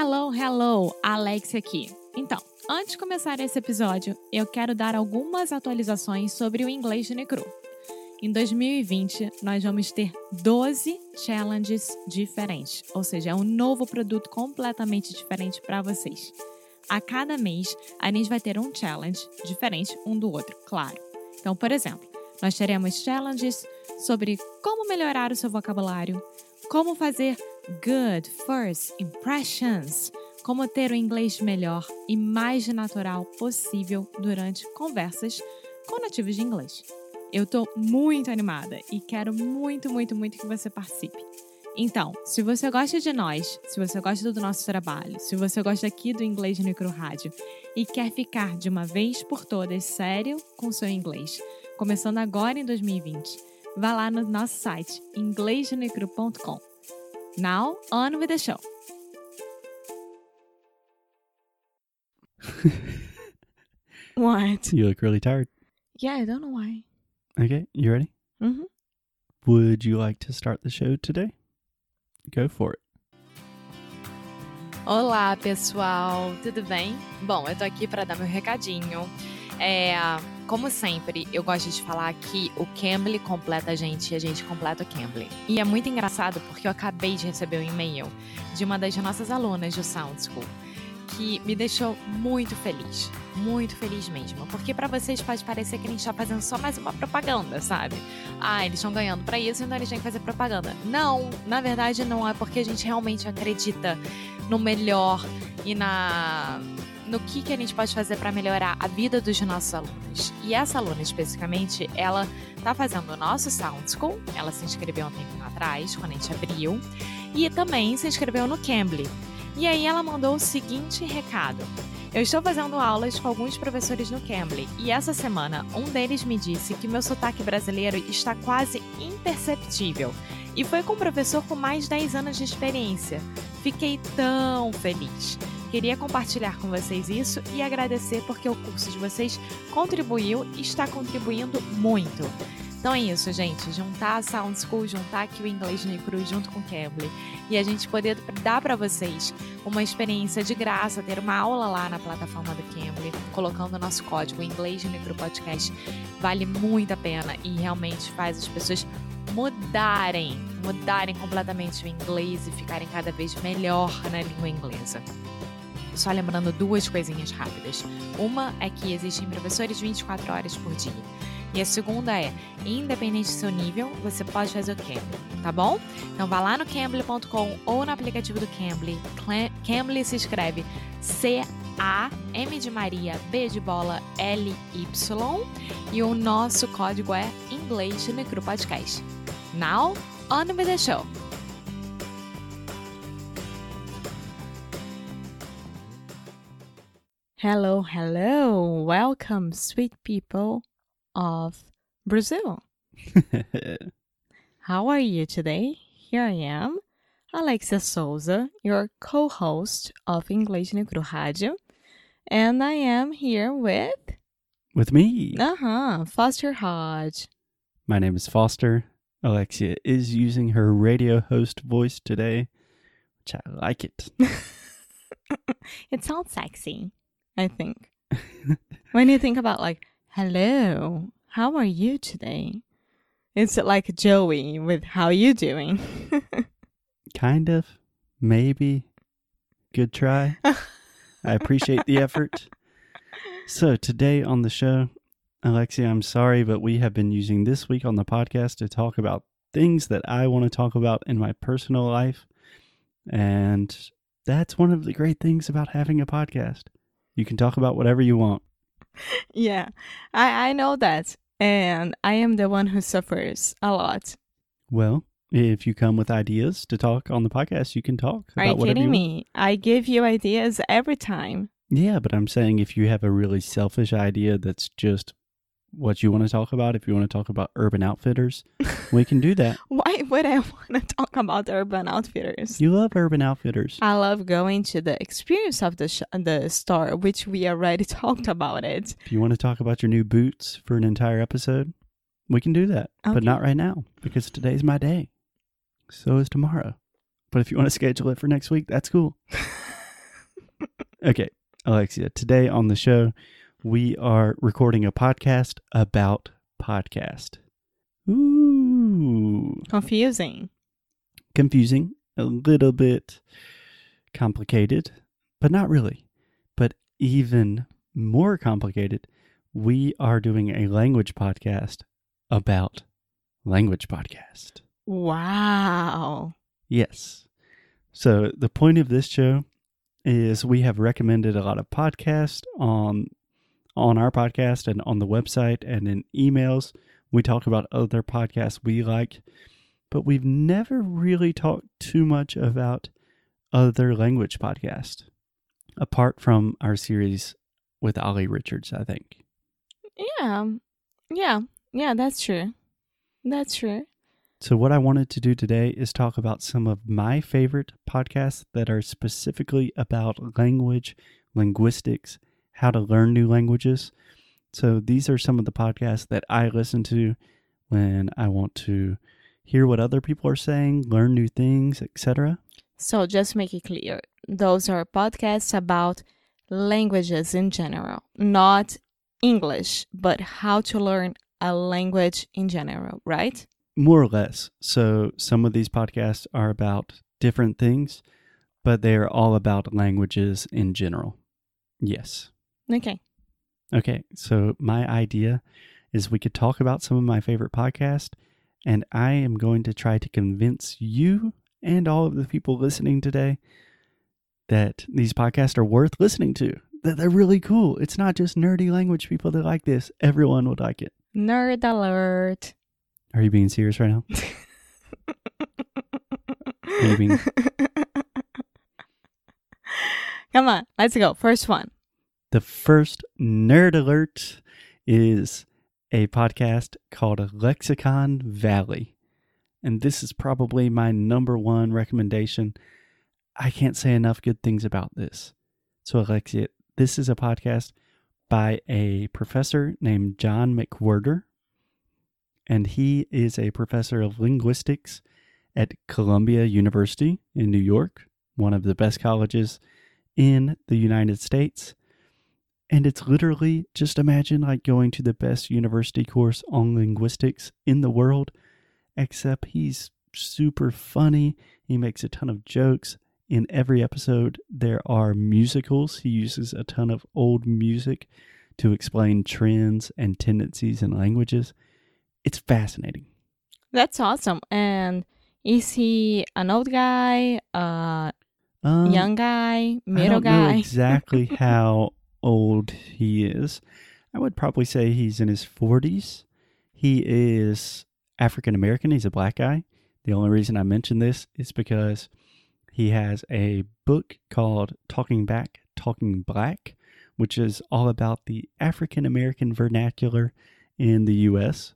Hello, hello, Alex aqui. Então, antes de começar esse episódio, eu quero dar algumas atualizações sobre o inglês de Necru. Em 2020, nós vamos ter 12 challenges diferentes, ou seja, é um novo produto completamente diferente para vocês. A cada mês, a gente vai ter um challenge diferente um do outro, claro. Então, por exemplo, nós teremos challenges sobre como melhorar o seu vocabulário, como fazer good first impressions, como ter o inglês melhor e mais natural possível durante conversas com nativos de inglês. Eu tô muito animada e quero muito, muito, muito que você participe. Então, se você gosta de nós, se você gosta do nosso trabalho, se você gosta aqui do Inglês no Micro Rádio e quer ficar de uma vez por todas sério com seu inglês, começando agora em 2020, vá lá no nosso site inglêsnecru.com. Now, on with the show. what? You look really tired. Yeah, I don't know why. Okay, you ready? Mm-hmm. Would you like to start the show today? Go for it. Olá, pessoal, tudo bem? Bom, eu tô aqui para dar meu recadinho. É, como sempre, eu gosto de falar que o Cambly completa a gente e a gente completa o Cambly. E é muito engraçado porque eu acabei de receber um e-mail de uma das nossas alunas do Sound School que me deixou muito feliz, muito feliz mesmo, porque para vocês pode parecer que a gente está fazendo só mais uma propaganda, sabe? Ah, eles estão ganhando para isso, então eles têm que fazer propaganda. Não, na verdade não é porque a gente realmente acredita no melhor e na no que, que a gente pode fazer para melhorar a vida dos nossos alunos. E essa aluna especificamente, ela está fazendo o nosso Sound School, ela se inscreveu um tempo atrás, quando a gente abriu, e também se inscreveu no Cambly. E aí ela mandou o seguinte recado. Eu estou fazendo aulas com alguns professores no Cambly e essa semana um deles me disse que meu sotaque brasileiro está quase imperceptível e foi com um professor com mais de 10 anos de experiência. Fiquei tão feliz. Queria compartilhar com vocês isso e agradecer porque o curso de vocês contribuiu e está contribuindo muito. Então é isso, gente. Juntar a Sound School, juntar aqui o Inglês no Cru junto com o Cambly e a gente poder dar para vocês uma experiência de graça, ter uma aula lá na plataforma do Cambly, colocando o nosso código Inglês no Cru Podcast, vale muito a pena e realmente faz as pessoas mudarem, mudarem completamente o inglês e ficarem cada vez melhor na língua inglesa. Só lembrando duas coisinhas rápidas. Uma é que existem professores 24 horas por dia. E a segunda é, independente do seu nível, você pode fazer o Cambly, tá bom? Então vá lá no cambly.com ou no aplicativo do Cambly. Cambly se escreve C-A-M de Maria, B de bola, L-Y. E o nosso código é inglês Micro Podcast. Now, on with the show! Hello, hello! Welcome, sweet people! of Brazil. How are you today? Here I am, Alexia Souza, your co host of English Negro Rádio. And I am here with. With me. Uh huh, Foster Hodge. My name is Foster. Alexia is using her radio host voice today, which I like it. it sounds sexy, I think. when you think about like Hello, how are you today? It's like Joey with how you doing? kind of, maybe. Good try. I appreciate the effort. So today on the show, Alexia, I'm sorry, but we have been using this week on the podcast to talk about things that I want to talk about in my personal life. And that's one of the great things about having a podcast. You can talk about whatever you want yeah, I, I know that. And I am the one who suffers a lot. Well, if you come with ideas to talk on the podcast, you can talk. Are you kidding you me? I give you ideas every time. Yeah, but I'm saying if you have a really selfish idea that's just what you want to talk about. If you want to talk about Urban Outfitters, we can do that. Why would I want to talk about Urban Outfitters? You love Urban Outfitters. I love going to the experience of the sh- the store, which we already talked about it. If you want to talk about your new boots for an entire episode, we can do that, okay. but not right now because today's my day. So is tomorrow. But if you want to schedule it for next week, that's cool. Okay, Alexia, today on the show, we are recording a podcast about podcast. Ooh, Confusing. confusing, a little bit complicated, but not really. But even more complicated, we are doing a language podcast about language podcast. Wow. Yes. So the point of this show is we have recommended a lot of podcasts on on our podcast and on the website and in emails. We talk about other podcasts we like, but we've never really talked too much about other language podcasts apart from our series with Ollie Richards, I think. Yeah. Yeah. Yeah, that's true. That's true. So, what I wanted to do today is talk about some of my favorite podcasts that are specifically about language, linguistics, how to learn new languages. So, these are some of the podcasts that I listen to when I want to hear what other people are saying, learn new things, etc. So just make it clear. Those are podcasts about languages in general, not English, but how to learn a language in general, right? More or less. So, some of these podcasts are about different things, but they are all about languages in general. Yes. Okay. Okay, so my idea is we could talk about some of my favorite podcasts, and I am going to try to convince you and all of the people listening today that these podcasts are worth listening to, that they're really cool. It's not just nerdy language people that like this, everyone would like it. Nerd alert. Are you being serious right now? Being Come on, let's go. First one. The first nerd alert is a podcast called Lexicon Valley. And this is probably my number one recommendation. I can't say enough good things about this. So, Alexia, this is a podcast by a professor named John McWhorter. And he is a professor of linguistics at Columbia University in New York, one of the best colleges in the United States. And it's literally just imagine like going to the best university course on linguistics in the world, except he's super funny. He makes a ton of jokes. In every episode, there are musicals. He uses a ton of old music to explain trends and tendencies in languages. It's fascinating. That's awesome. And is he an old guy, a Um, young guy, middle guy? exactly how old he is. I would probably say he's in his 40s. He is African American. He's a black guy. The only reason I mention this is because he has a book called Talking Back, Talking Black, which is all about the African American vernacular in the U.S.,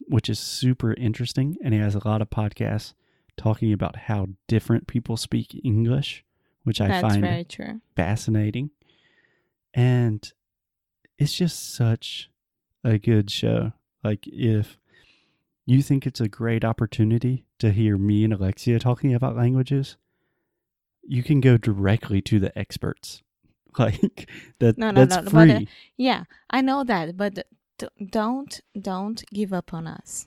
which is super interesting. And he has a lot of podcasts talking about how different people speak English, which I That's find fascinating. And it's just such a good show. Like, if you think it's a great opportunity to hear me and Alexia talking about languages, you can go directly to the experts. Like that No, no, that's no, but, free. uh, Yeah, I know that, but don't don't give up on us.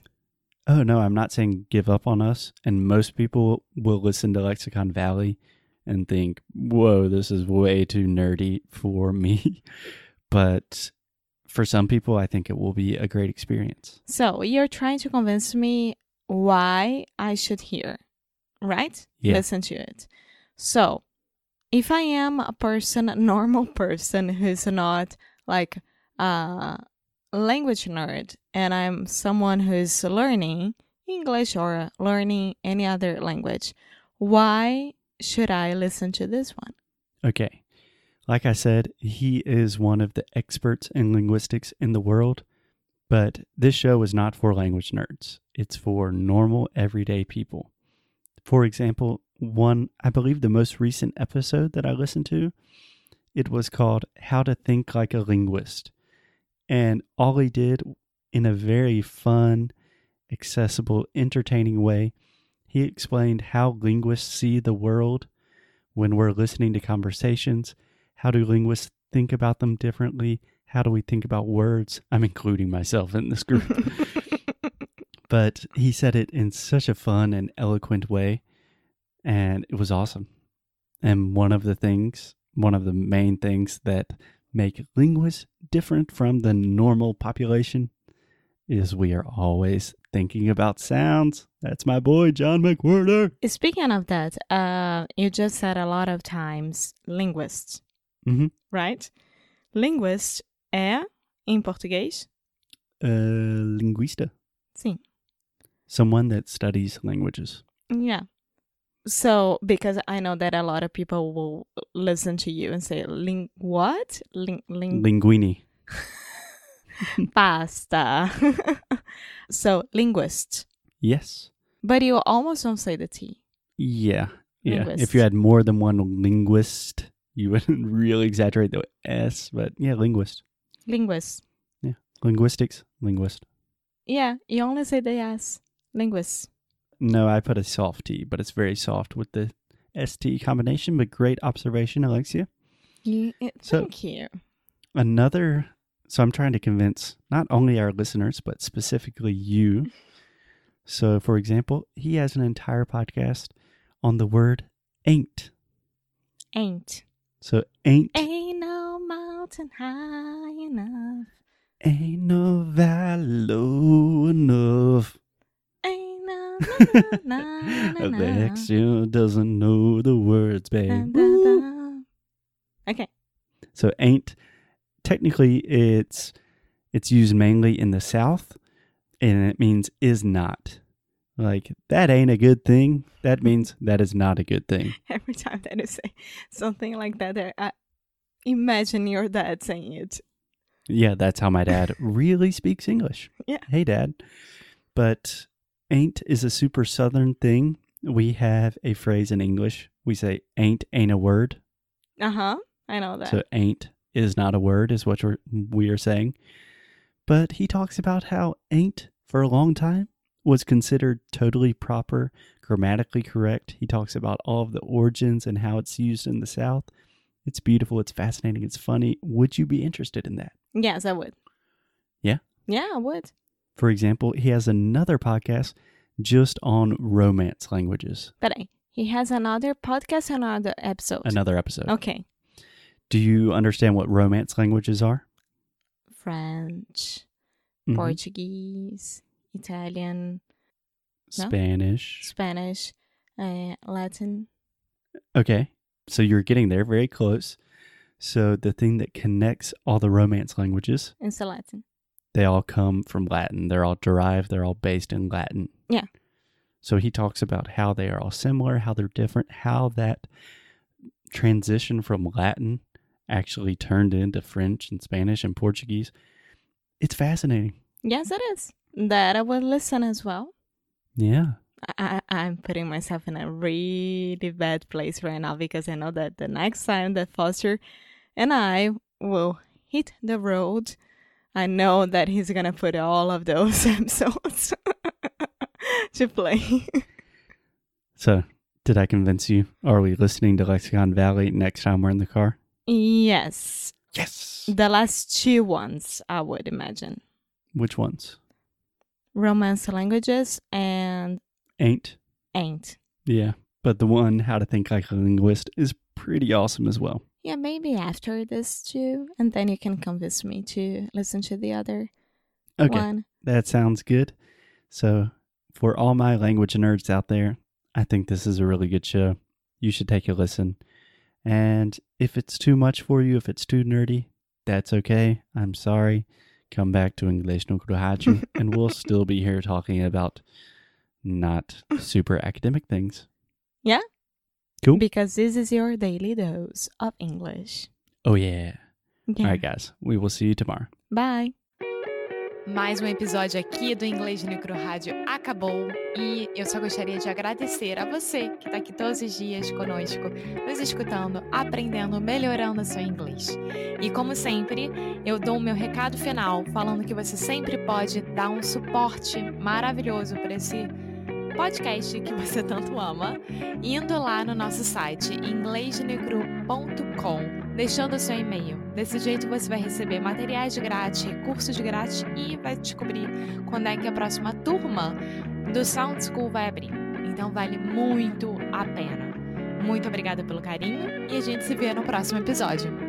Oh no, I'm not saying give up on us. And most people will listen to Lexicon Valley and think, "Whoa, this is way too nerdy for me." but for some people, I think it will be a great experience. So you're trying to convince me why I should hear, right? Yeah. Listen to it. So if I am a person, a normal person who's not like a language nerd, and I'm someone who's learning English or learning any other language, why should I listen to this one? Okay. Like I said, he is one of the experts in linguistics in the world, but this show is not for language nerds. It's for normal, everyday people. For example, one, I believe the most recent episode that I listened to, it was called How to Think Like a Linguist. And all he did in a very fun, accessible, entertaining way, he explained how linguists see the world when we're listening to conversations, How do linguists think about them differently? How do we think about words? I'm including myself in this group. but he said it in such a fun and eloquent way, and it was awesome. And one of the things, one of the main things that make linguists different from the normal population is we are always thinking about sounds. That's my boy, John McWhorter. Speaking of that, uh, you just said a lot of times linguists, Mhm. right? Linguist é, em português, Uh, linguista. sim. Someone that studies languages. Yeah. So, because I know that a lot of people will listen to you and say, "Ling what? Ling ling Linguini. pasta." so, linguist, Yes. but you almost don't say the T. Yeah. Yeah. If you had more than one linguist, you wouldn't really exaggerate the S, but yeah, linguist. Linguist. Yeah. Linguistics, linguist. Yeah, you only say the S. Linguist. No, I put a soft T, but it's very soft with the ST combination, but great observation, Alexia. Yeah, eh, So- thank you. Another, so I'm trying to convince not only our listeners, but specifically you. So, for example, he has an entire podcast on the word ain't. Ain't. So, ain't, Ain't no mountain high enough. ain't no valley low enough. Ain't no na, na, na, na, na. Alexia doesn't know the words, babe. Okay. So ain't technically it's it's used mainly in the South and it means is not. Like that ain't a good thing. That means that is not a good thing. Every time that you say something like that, I imagine your dad saying it. Yeah, that's how my dad really speaks English. Yeah. Hey dad. But ain't is a super southern thing. We have a phrase in English. We say ain't ain't a word. Uh huh. I know that. So ain't is not a word is what we're, we are saying. But he talks about how ain't for a long time was considered totally proper, grammatically correct. He talks about all of the origins and how it's used in the South. It's beautiful, it's fascinating, it's funny. Would you be interested in that? yes, I would. Yeah? Yeah, I would. For example, he has another podcast just on romance languages. Peraí. He has another podcast, another episode. Another episode. Okay. Do you understand what romance languages are? French, Mhm. Portuguese, Italian, No? Spanish. Spanish, uh, Latin. Okay. So you're getting there very close. So the thing that connects all the romance languages, It's a Latin. they all come from Latin. They're all derived, they're all based in Latin. Yeah. So he talks about how they are all similar, how they're different, how that transition from Latin actually turned into French and Spanish and Portuguese. It's fascinating. Yes, it is. That I will listen as well. Yeah. I, I'm putting myself in a really bad place right now because I know that the next time that Foster and I will hit the road, I know that he's gonna put all of those episodes to play. So did I convince you? Are we listening to Lexicon Valley next time we're in the car? Yes, Yes. the last two ones I would imagine Which ones? romance languages and Ain't. ain't. Yeah. But the one, How to Think Like a Linguist, is pretty awesome as well. Yeah, maybe after this two, and then you can convince me to listen to the other Okay. one. That sounds good. So, for all my language nerds out there, I think this is a really good show. You should take a listen. And if it's too much for you, if it's too nerdy, that's okay. I'm sorry. Come back to English no Rádio, and we'll still be here talking about not super academic things. Yeah. Cool. Because this is your daily dose of English. Oh, yeah. Yeah. All right, guys. We will see you tomorrow. Bye. Mais um episódio aqui do Inglês Micro Rádio acabou e eu só gostaria de agradecer a você que está aqui todos os dias conosco, nos escutando, aprendendo, melhorando o seu inglês. E como sempre, eu dou o meu recado final falando que você sempre pode dar um suporte maravilhoso para esse podcast que você tanto ama, indo lá no nosso site inglesnecru.com deixando o seu e-mail. Desse jeito você vai receber materiais de grátis, recursos de grátis e vai descobrir quando é que a próxima turma do Sound School vai abrir. Então vale muito a pena. Muito obrigada pelo carinho e a gente se vê no próximo episódio.